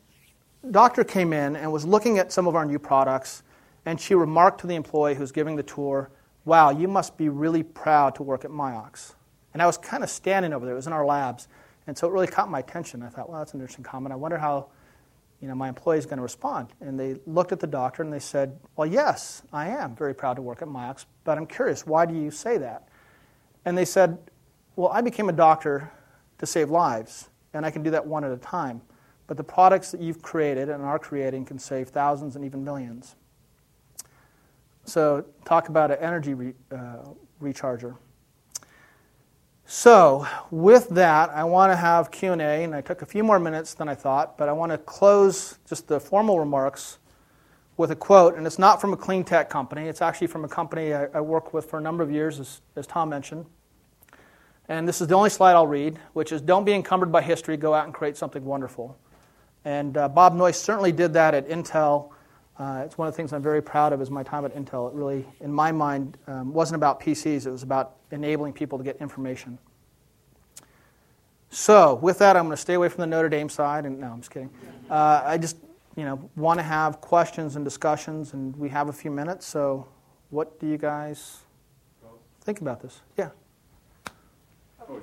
doctor came in and was looking at some of our new products, and she remarked to the employee who was giving the tour, Wow, you must be really proud to work at Miox. And I was kind of standing over there, it was in our labs. And so it really caught my attention. I thought, well, that's an interesting comment. I wonder how you know, my employee is going to respond. And they looked at the doctor and they said, well, yes, I am very proud to work at Miox, but I'm curious, why do you say that? And they said, well, I became a doctor to save lives, and I can do that one at a time. But the products that you've created and are creating can save thousands and even millions. So, talk about an energy re, uh, recharger. So, with that, I want to have Q&A, and I took a few more minutes than I thought, but I want to close just the formal remarks with a quote, and it's not from a clean tech company. It's actually from a company I, I worked with for a number of years, as, as Tom mentioned. And this is the only slide I'll read, which is Don't be encumbered by history, go out and create something wonderful. And uh, Bob Noyce certainly did that at Intel. Uh, it's one of the things I'm very proud of is my time at Intel. It really, in my mind, um, wasn't about PCs, it was about enabling people to get information. So, with that, I'm going to stay away from the Notre Dame side. And no, I'm just kidding. Uh, I just, you know, want to have questions and discussions, and we have a few minutes. So, what do you guys think about this? Yeah. Okay.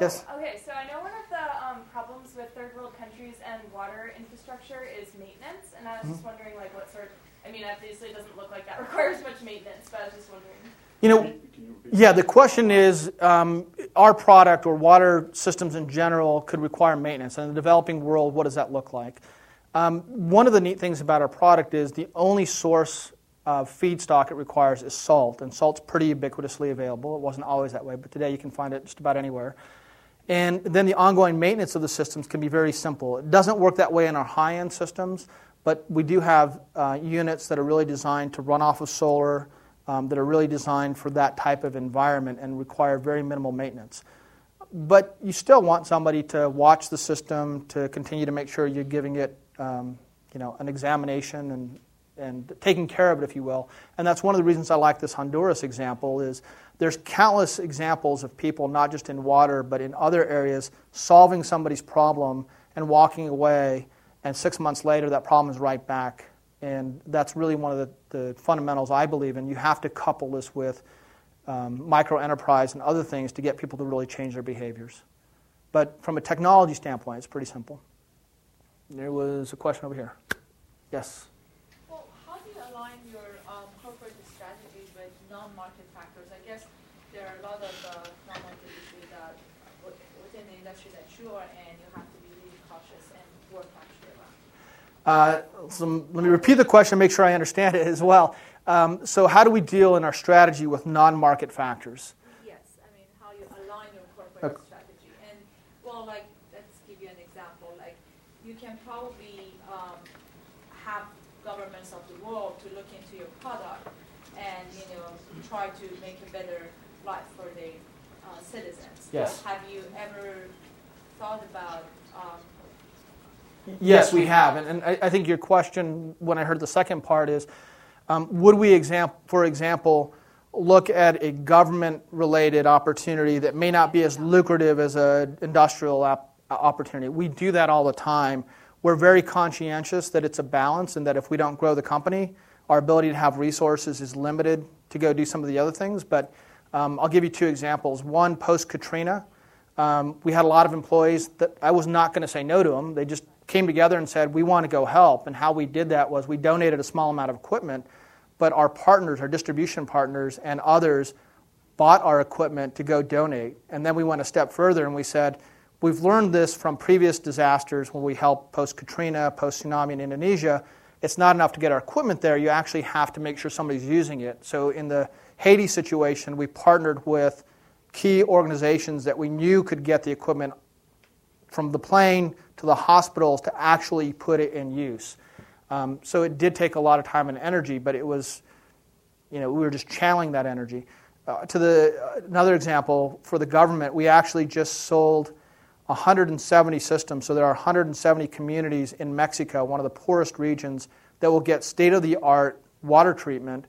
Yes. Okay, so I know one of the um, problems with third world countries and water infrastructure is maintenance, and I was just wondering, like, what sort. I mean, obviously, it doesn't look like that requires much maintenance, but I was just wondering. You know, yeah, the question is um, our product or water systems in general could require maintenance. And in the developing world, what does that look like? Um, one of the neat things about our product is the only source of feedstock it requires is salt, and salt's pretty ubiquitously available. It wasn't always that way, but today you can find it just about anywhere. And then the ongoing maintenance of the systems can be very simple. It doesn't work that way in our high end systems, but we do have uh, units that are really designed to run off of solar um, that are really designed for that type of environment and require very minimal maintenance. But you still want somebody to watch the system, to continue to make sure you're giving it um, you know, an examination and, and taking care of it, if you will. And that's one of the reasons I like this Honduras example is there's countless examples of people, not just in water, but in other areas, solving somebody's problem and walking away, and six months later that problem is right back and that's really one of the, the fundamentals I believe in. You have to couple this with um, micro enterprise and other things to get people to really change their behaviors. But from a technology standpoint, it's pretty simple. There was a question over here. Yes? Well, how do you align your um, corporate strategy with non-market factors? I guess there are a lot of uh, non-market issues that within the industry that you are in, you have to be really cautious and work actually around. Uh, so let me repeat the question, make sure I understand it as well. Um, so, how do we deal in our strategy with non market factors? Yes, I mean, how you align your corporate okay. strategy. And, well, like, let's give you an example. Like, you can probably um, have governments of the world to look into your product and, you know, try to make a better life for the uh, citizens. Yes. Have you ever thought about um, Yes, we have. And, and I, I, think your question, when I heard the second part, is um, would we, exam- for example, look at a government related opportunity that may not be as lucrative as an industrial opportunity? We do that all the time. We're very conscientious that it's a balance and that if we don't grow the company, our ability to have resources is limited to go do some of the other things. But um, I'll give you two examples. One, post Katrina, um, we had a lot of employees that I was not going to say no to them. They just came together and said, We want to go help. And how we did that was we donated a small amount of equipment, but our partners, our distribution partners, and others bought our equipment to go donate. And then we went a step further and we said, We've learned this from previous disasters when we helped post Katrina, post tsunami in Indonesia. It's not enough to get our equipment there, you actually have to make sure somebody's using it. So in the Haiti situation, we partnered with key organizations that we knew could get the equipment from the plane to the hospitals to actually put it in use. Um, so it did take a lot of time and energy, but it was, you know, we were just channeling that energy. Uh, to the uh, another example for the government, we actually just sold 170 systems. So there are 170 communities in Mexico, one of the poorest regions, that will get state of the art water treatment,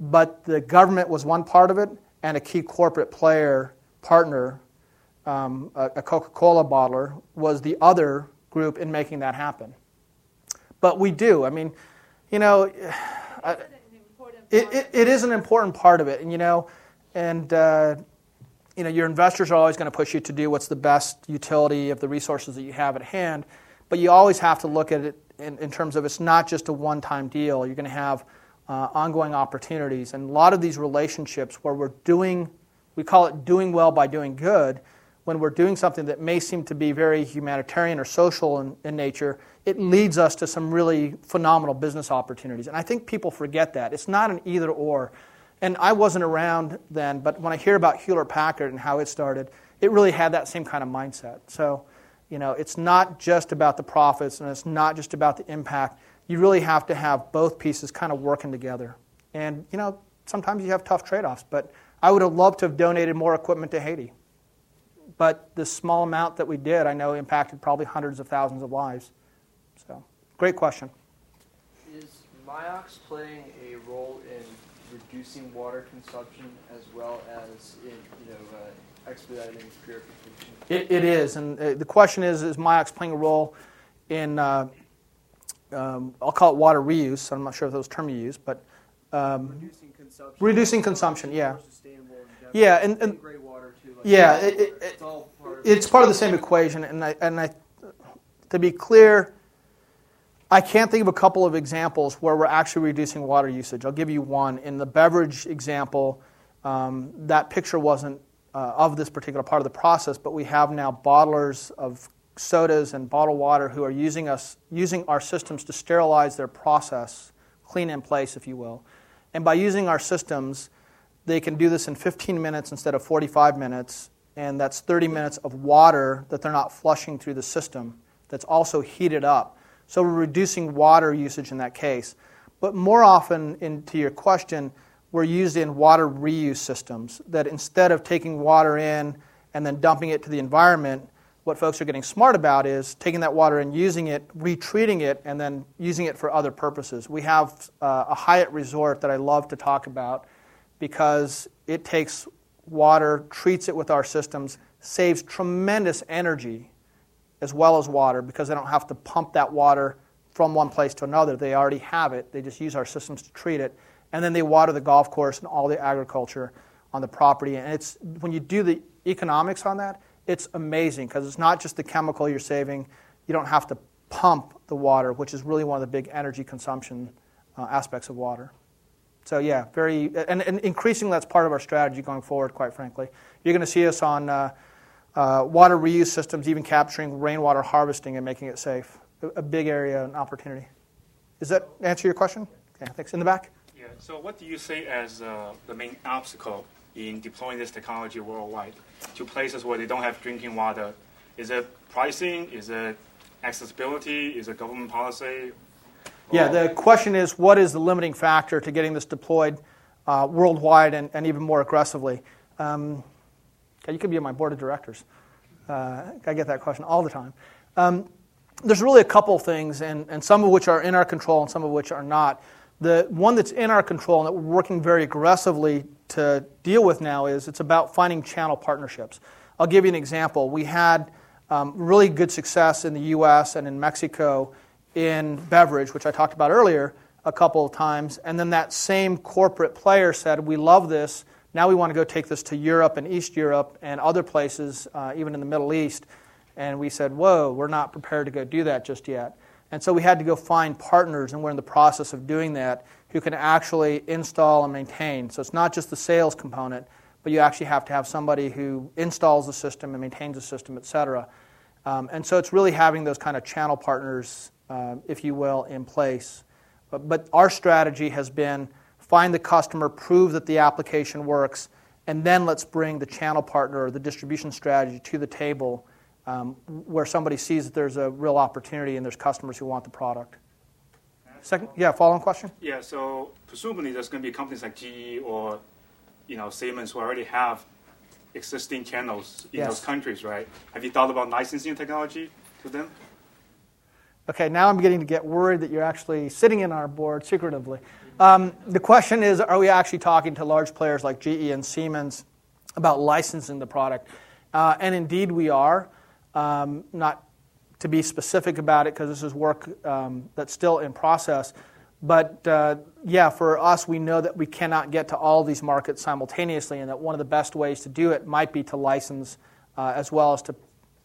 but the government was one part of it, and a key corporate player, partner, um, a, a Coca Cola bottler, was the other group in making that happen. But we do. I mean, you know, I, it it, part it, of it is an important part of it, and you know, and uh, you know, your investors are always going to push you to do what's the best utility of the resources that you have at hand, but you always have to look at it in, in terms of it's not just a one-time deal. You're going to have uh, ongoing opportunities, and a lot of these relationships where we're doing, we call it doing well by doing good. When we're doing something that may seem to be very humanitarian or social in, in nature, it leads us to some really phenomenal business opportunities. And I think people forget that. It's not an either or. And I wasn't around then, but when I hear about Hewlett Packard and how it started, it really had that same kind of mindset. So, you know, it's not just about the profits and it's not just about the impact. You really have to have both pieces kind of working together. And, you know, sometimes you have tough trade offs, but I would have loved to have donated more equipment to Haiti. But the small amount that we did, I know, impacted probably hundreds of thousands of lives. So, great question. Is Miox playing a role in reducing water consumption as well as in you know uh, expediting purification? It, it is, and uh, the question is: Is Miox playing a role in? Uh, um, I'll call it water reuse. I'm not sure if those term you use, but um, Reducing consumption. Reducing consumption, yeah. More sustainable and Yeah, and- and- gray water too. Like yeah, it, it, it, it's all part of it's part of the same equation. And I, and I, to be clear, I can't think of a couple of examples where we're actually reducing water usage. I'll give you one. In the beverage example, um, that picture wasn't uh, of this particular part of the process, but we have now bottlers of sodas and bottled water who are using us using our systems to sterilize their process, clean in place, if you will. And by using our systems, they can do this in 15 minutes instead of 45 minutes, and that's 30 minutes of water that they're not flushing through the system that's also heated up. So we're reducing water usage in that case. But more often, in, to your question, we're used in water reuse systems that instead of taking water in and then dumping it to the environment, what folks are getting smart about is taking that water and using it, retreating it, and then using it for other purposes. We have uh, a Hyatt resort that I love to talk about because it takes water, treats it with our systems, saves tremendous energy as well as water because they don't have to pump that water from one place to another. They already have it. They just use our systems to treat it. And then they water the golf course and all the agriculture on the property. And it's when you do the economics on that, it's amazing because it's not just the chemical you're saving. You don't have to pump the water, which is really one of the big energy consumption uh, aspects of water. So yeah, very and, and increasingly that's part of our strategy going forward. Quite frankly, you're going to see us on uh, uh, water reuse systems, even capturing rainwater harvesting and making it safe. A, a big area and opportunity. Does that answer your question? Okay, thanks. In the back. Yeah. So, what do you see as uh, the main obstacle in deploying this technology worldwide to places where they don't have drinking water? Is it pricing? Is it accessibility? Is it government policy? Yeah, the question is what is the limiting factor to getting this deployed uh, worldwide and, and even more aggressively? Um, you could be on my board of directors. Uh, I get that question all the time. Um, there's really a couple things, and, and some of which are in our control and some of which are not. The one that's in our control and that we're working very aggressively to deal with now is it's about finding channel partnerships. I'll give you an example. We had um, really good success in the U.S. and in Mexico in beverage, which I talked about earlier a couple of times, and then that same corporate player said, "We love this. Now we want to go take this to Europe and East Europe and other places, uh, even in the Middle East." And we said, "Whoa, we're not prepared to go do that just yet." And so we had to go find partners, and we're in the process of doing that, who can actually install and maintain. So it's not just the sales component, but you actually have to have somebody who installs the system and maintains the system, et cetera. Um, and so it's really having those kind of channel partners, uh, if you will, in place. But, but our strategy has been find the customer, prove that the application works, and then let's bring the channel partner or the distribution strategy to the table um, where somebody sees that there's a real opportunity and there's customers who want the product. Second, yeah, follow-on question? Yeah. So presumably there's going to be companies like GE or you know Siemens who already have existing channels in Yes. those countries, right? Have you thought about licensing technology to them? Okay, now I'm beginning to get worried that you're actually sitting in our board secretively. Um, the question is Are we actually talking to large players like GE and Siemens about licensing the product? Uh, and indeed, we are. Um, not to be specific about it because this is work um, that's still in process. But uh, yeah, for us, we know that we cannot get to all these markets simultaneously, and that one of the best ways to do it might be to license uh, as well as to,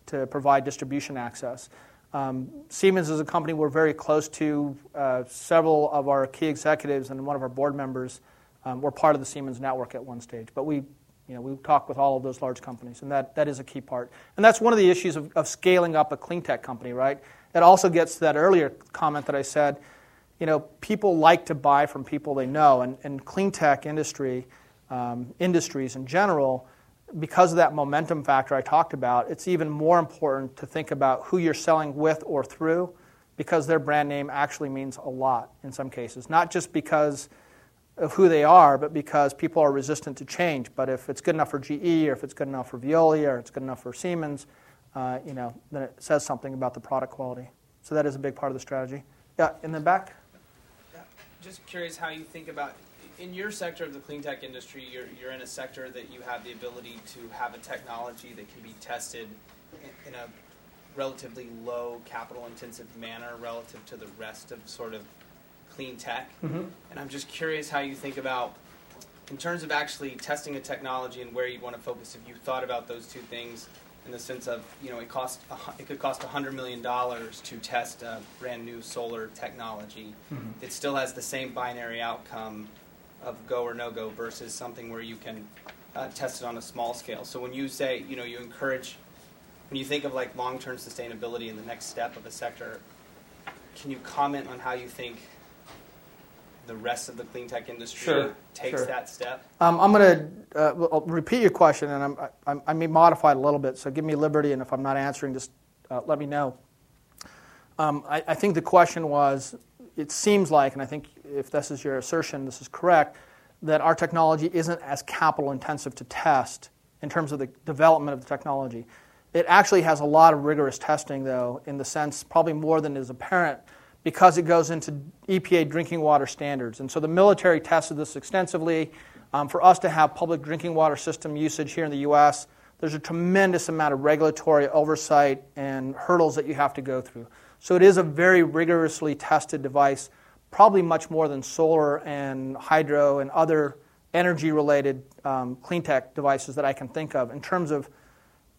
to provide distribution access. Um, Siemens is a company we're very close to. Uh, several of our key executives and one of our board members um, were part of the Siemens network at one stage. But we, you know, we talk with all of those large companies, and that, that is a key part. And that's one of the issues of, of scaling up a clean tech company, right? It also gets to that earlier comment that I said. You know, people like to buy from people they know, and, and clean tech industry, um, industries in general, because of that momentum factor I talked about, it's even more important to think about who you're selling with or through because their brand name actually means a lot in some cases. Not just because of who they are, but because people are resistant to change. But if it's good enough for GE, or if it's good enough for Veolia, or it's good enough for Siemens, uh, you know, then it says something about the product quality. So that is a big part of the strategy. Yeah, in the back. Just curious how you think about in your sector of the clean tech industry, you're, you're in a sector that you have the ability to have a technology that can be tested in, in a relatively low capital intensive manner relative to the rest of sort of clean tech. Mm-hmm. And I'm just curious how you think about, in terms of actually testing a technology and where you'd want to focus, if you thought about those two things in the sense of, you know, it cost it could cost $100 million to test a brand new solar technology. Mm-hmm. It still has the same binary outcome of go or no go versus something where you can uh, test it on a small scale. So when you say, you know, you encourage, when you think of like long-term sustainability in the next step of a sector, can you comment on how you think the rest of the clean tech industry sure, takes sure. that step? Um, I'm going to uh, repeat your question, and I'm, I'm, i may modify it a little bit. So give me liberty, and if I'm not answering, just uh, let me know. Um, I, I, think the question was it seems like, and I think if this is your assertion, this is correct, that our technology isn't as capital intensive to test in terms of the development of the technology. It actually has a lot of rigorous testing, though, in the sense probably more than is apparent because it goes into EPA drinking water standards. And so the military tested this extensively. Um, for us to have public drinking water system usage here in the U.S., there's a tremendous amount of regulatory oversight and hurdles that you have to go through. So it is a very rigorously tested device, probably much more than solar and hydro and other energy related um, clean tech devices that I can think of in terms of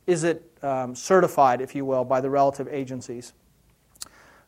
is it um, certified, if you will, by the relative agencies.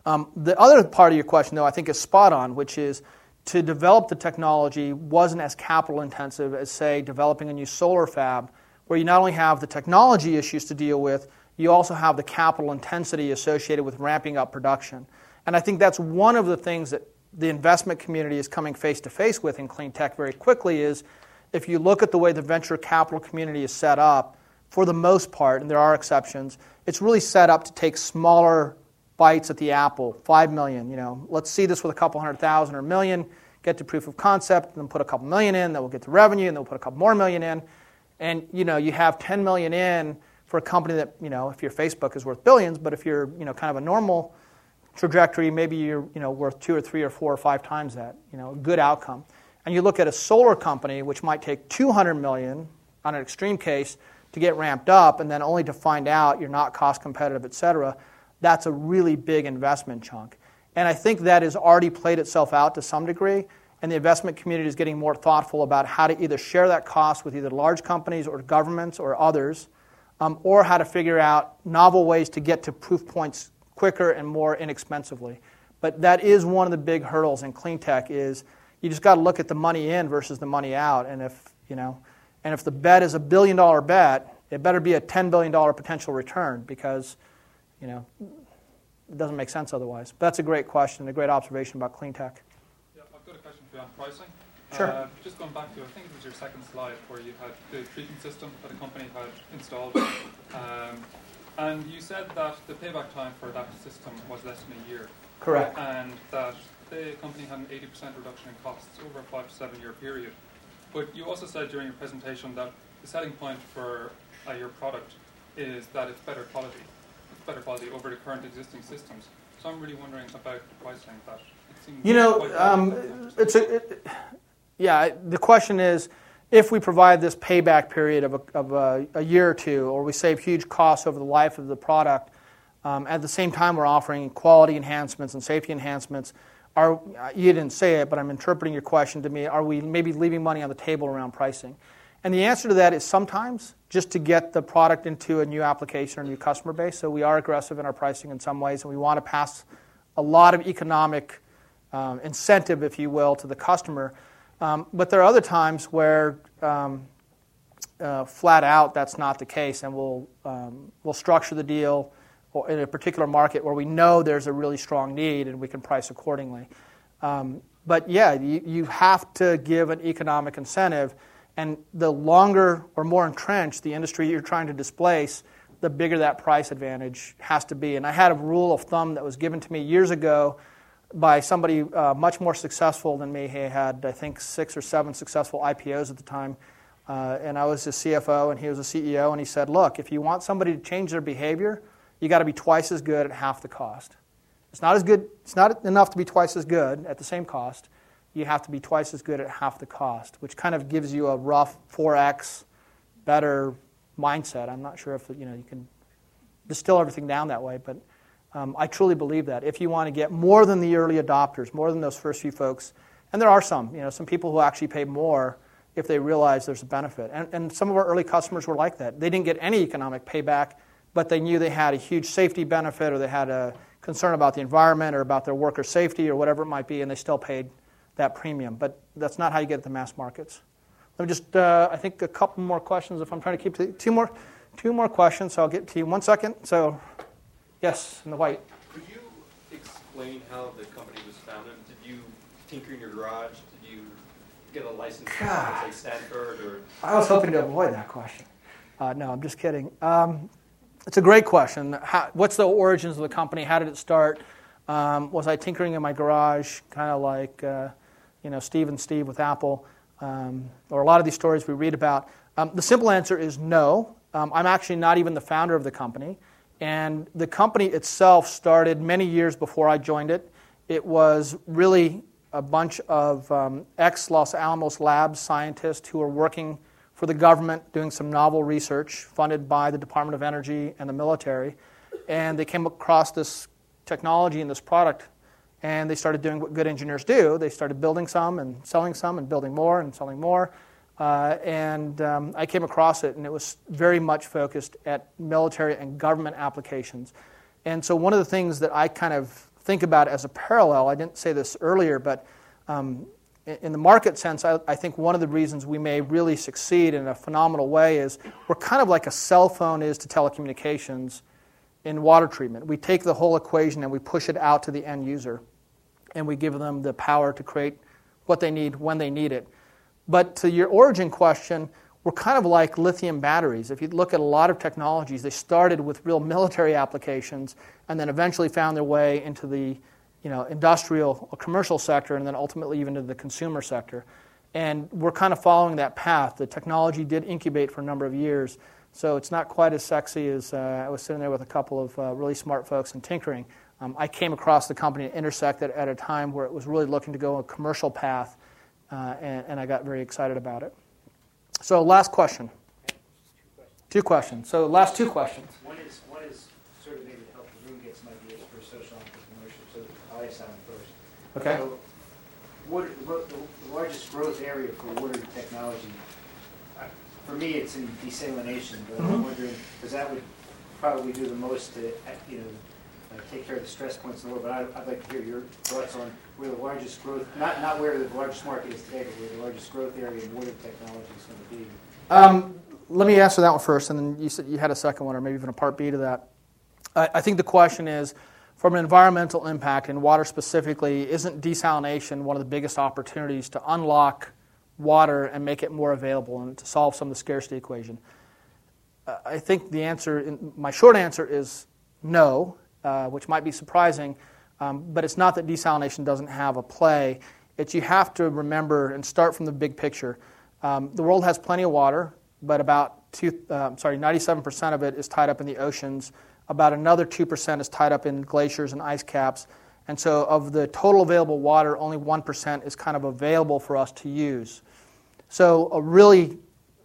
Um, the other part of your question, though, I think is spot on, which is to develop the technology wasn't as capital intensive as, say, developing a new solar fab, where you not only have the technology issues to deal with, you also have the capital intensity associated with ramping up production. And I think that's one of the things that the investment community is coming face to face with in clean tech very quickly is if you look at the way the venture capital community is set up, for the most part, and there are exceptions, it's really set up to take smaller bites at the apple, five million, you know, let's see this with a couple hundred thousand or a million, get to proof of concept, then put a couple million in, then we'll get to revenue, and then we'll put a couple more million in. And you know, you have 10 million in for a company that, you know, if your Facebook is worth billions, but if you're, you know, kind of a normal trajectory, maybe you're, you know, worth two or three or four or five times that, you know, good outcome. And you look at a solar company, which might take 200 million on an extreme case to get ramped up, and then only to find out you're not cost competitive, et cetera, that's a really big investment chunk. And I think that has already played itself out to some degree, and the investment community is getting more thoughtful about how to either share that cost with either large companies or governments or others um, or how to figure out novel ways to get to proof points quicker and more inexpensively. But that is one of the big hurdles in clean tech is you just got to look at the money in versus the money out. And if, you know, and if the bet is a billion dollar bet, it better be a $10 billion potential return because, you know, it doesn't make sense otherwise. But that's a great question, a great observation about clean tech. Yeah, I've got a question for you on pricing. Sure. Uh, just going back to, I think it was your second slide where you had the treatment system that a company had installed. Um, and you said that the payback time for that system was less than a year. Correct. And that the company had an 80% reduction in costs over a five to seven year period. But you also said during your presentation that the selling point for uh, your product is that it's better quality. It's better quality over the current existing systems. So I'm really wondering about the pricing. That it seems You know, um, it's a, it, yeah. The question is, if we provide this payback period of, a, of a, a year or two, or we save huge costs over the life of the product, um, at the same time we're offering quality enhancements and safety enhancements. Are you didn't say it, but I'm interpreting your question to me. Are we maybe leaving money on the table around pricing? And the answer to that is sometimes just to get the product into a new application or new customer base. So we are aggressive in our pricing in some ways, and we want to pass a lot of economic um, incentive, if you will, to the customer. Um, but there are other times where um, uh, flat out that's not the case, and we'll, um, we'll structure the deal in a particular market where we know there's a really strong need and we can price accordingly. Um, but yeah, you, you have to give an economic incentive, and the longer or more entrenched the industry you're trying to displace, the bigger that price advantage has to be. And I had a rule of thumb that was given to me years ago by somebody uh, much more successful than me. He had, I think, six or seven successful IPOs at the time. Uh, and I was the CFO and he was a CEO. And he said, Look, if you want somebody to change their behavior, you got to be twice as good at half the cost. It's not as good, it's not enough to be twice as good at the same cost. You have to be twice as good at half the cost, which kind of gives you a rough 4x better mindset. I'm not sure if you know you can distill everything down that way, but um, I truly believe that if you want to get more than the early adopters, more than those first few folks, and there are some, you know, some people who actually pay more if they realize there's a benefit. And, and some of our early customers were like that. They didn't get any economic payback, but they knew they had a huge safety benefit or they had a concern about the environment or about their worker safety or whatever it might be, and they still paid that premium. But that's not how you get the mass markets. Let me just, uh, I think, a couple more questions if I'm trying to keep to two more, two more questions. So I'll get to you one second. So, yes, in the white. Could you explain how the company was founded? Did you tinker in your garage? Did you get a license God. like Stanford or? I was hoping to avoid that question. Uh, no, I'm just kidding. Um, it's a great question. How, what's the origins of the company? How did it start? Um, was I tinkering in my garage, kind of like uh, you know Steve and Steve with Apple, um, or a lot of these stories we read about? Um, the simple answer is no. Um, I'm actually not even the founder of the company, and the company itself started many years before I joined it. It was really a bunch of um, ex Los Alamos Labs scientists who were working for the government doing some novel research funded by the Department of Energy and the military. And they came across this technology and this product, and they started doing what good engineers do. They started building some and selling some and building more and selling more. Uh, and um, I came across it, and it was very much focused at military and government applications. And so, one of the things that I kind of think about as a parallel, I didn't say this earlier, but um, in the market sense, I, I, think one of the reasons we may really succeed in a phenomenal way is we're kind of like a cell phone is to telecommunications in water treatment. We take the whole equation and we push it out to the end user, and we give them the power to create what they need when they need it. But to your origin question, we're kind of like lithium batteries. If you look at a lot of technologies, they started with real military applications and then eventually found their way into the you know, industrial or commercial sector and then ultimately even to the consumer sector. And we're kind of following that path. The technology did incubate for a number of years, so it's not quite as sexy as uh, I was sitting there with a couple of uh, really smart folks and tinkering. Um, I came across the company at Intersect at, at a time where it was really looking to go a commercial path, uh, and, and I got very excited about it. So, last question. Two questions. So, last two questions. One is, one is sort of maybe to help the room get some ideas for social entrepreneurship, so I'll ask that one first. Okay. So, water, the the largest growth area for water technology, uh, for me, it's in desalination, but I'm Mhm. wondering, because that would probably do the most to, uh, you know, uh, take care of the stress points in the world, but I'd, I'd like to hear your thoughts on where the largest growth, not, not where the largest market is today, but where the largest growth area in water technology is going to be. Um, let me answer that one first, and then you said you had a second one, or maybe even a part B to that. I, I think the question is, from an environmental impact in water specifically, isn't desalination one of the biggest opportunities to unlock water and make it more available and to solve some of the scarcity equation? Uh, I think the answer, my short answer is no, uh, which might be surprising, um, but it's not that desalination doesn't have a play. It's you have to remember and start from the big picture. Um, the world has plenty of water, but about two, uh, sorry, 97% of it is tied up in the oceans. About another 2% is tied up in glaciers and ice caps. And so, of the total available water, only 1% is kind of available for us to use. So, a really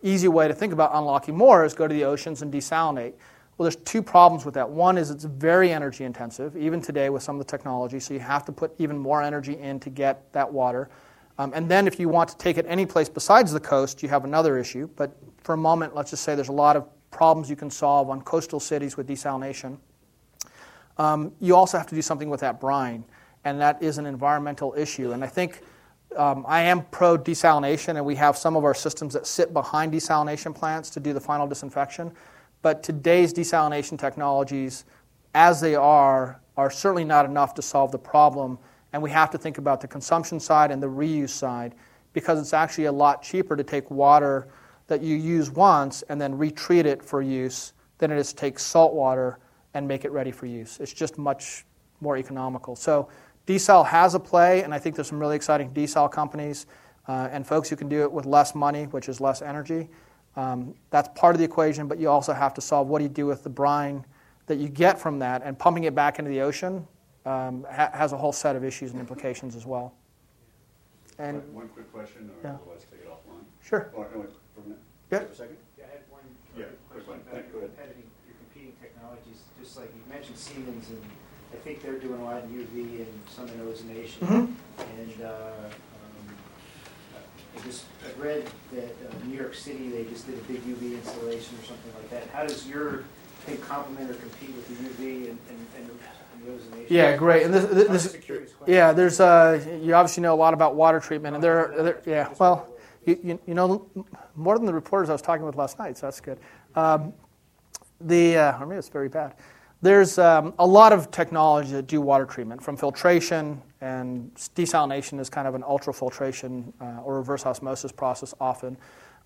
easy way to think about unlocking more is go to the oceans and desalinate. Well, there's two problems with that. One is it's very energy intensive, even today with some of the technology, so you have to put even more energy in to get that water. Um, and then, if you want to take it any place besides the coast, you have another issue. But for a moment, let's just say there's a lot of problems you can solve on coastal cities with desalination. Um, you also have to do something with that brine, and that is an environmental issue. And I think um, I am pro desalination, and we have some of our systems that sit behind desalination plants to do the final disinfection. But today's desalination technologies, as they are, are certainly not enough to solve the problem. And we have to think about the consumption side and the reuse side because it's actually a lot cheaper to take water that you use once and then retreat it for use than it is to take salt water and make it ready for use. It's just much more economical. So desal has a play, and I think there's some really exciting desal companies uh, and folks who can do it with less money, which is less energy. Um, that's part of the equation, but you also have to solve what do you do with the brine that you get from that, and pumping it back into the ocean um, ha- has a whole set of issues and implications as well. And one, one quick question, or yeah. let's take it offline. Sure. Or, or, yeah. For a second. Yeah, I had one yeah, question about your competing, your competing technologies. Just like you mentioned Siemens, and I think they're doing a lot in UV and some in ozonation. Mm-hmm. And uh, I just I read that uh, New York City they just did a big UV installation or something like that. How does your thing complement or compete with the UV and, and, and? Yeah, great. And this, this, this yeah, there's uh, you obviously know a lot about water treatment, and there, there yeah, well. You, you, you, know more than the reporters I was talking with last night, so that's good. Um, the uh, I mean, it's very bad. There's um, a lot of technology that do water treatment, from filtration and desalination is kind of an ultrafiltration uh, or reverse osmosis process often,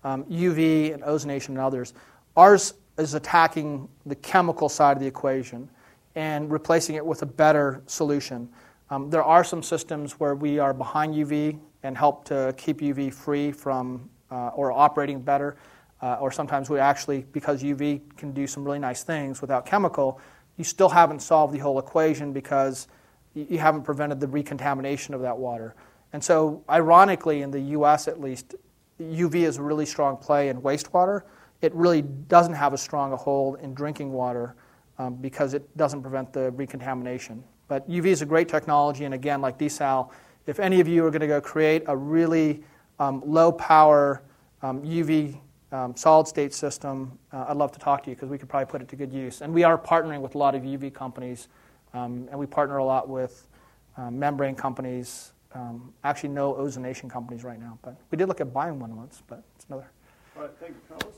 um, UV and ozonation and others. Ours is attacking the chemical side of the equation and replacing it with a better solution. Um, there are some systems where we are behind UV and help to keep UV free from uh, or operating better. Uh, or sometimes we actually, because UV can do some really nice things without chemical, you still haven't solved the whole equation because you haven't prevented the recontamination of that water. And so, ironically, in the US at least, UV is a really strong play in wastewater. It really doesn't have as strong a hold in drinking water um, because it doesn't prevent the recontamination. But UV is a great technology, and again, like desal, if any of you are going to go create a really um, low power um, UV um, solid state system, uh, I'd love to talk to you because we could probably put it to good use. And we are partnering with a lot of UV companies, um, and we partner a lot with um, membrane companies. Um, actually, no ozonation companies right now, but we did look at buying one once, but it's another. All right, thank you, Carlos.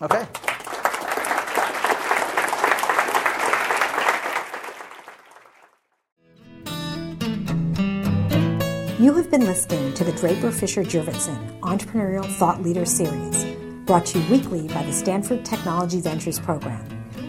Okay. You have been listening to the Draper Fisher Jurvetson Entrepreneurial Thought Leader Series, brought to you weekly by the Stanford Technology Ventures Program.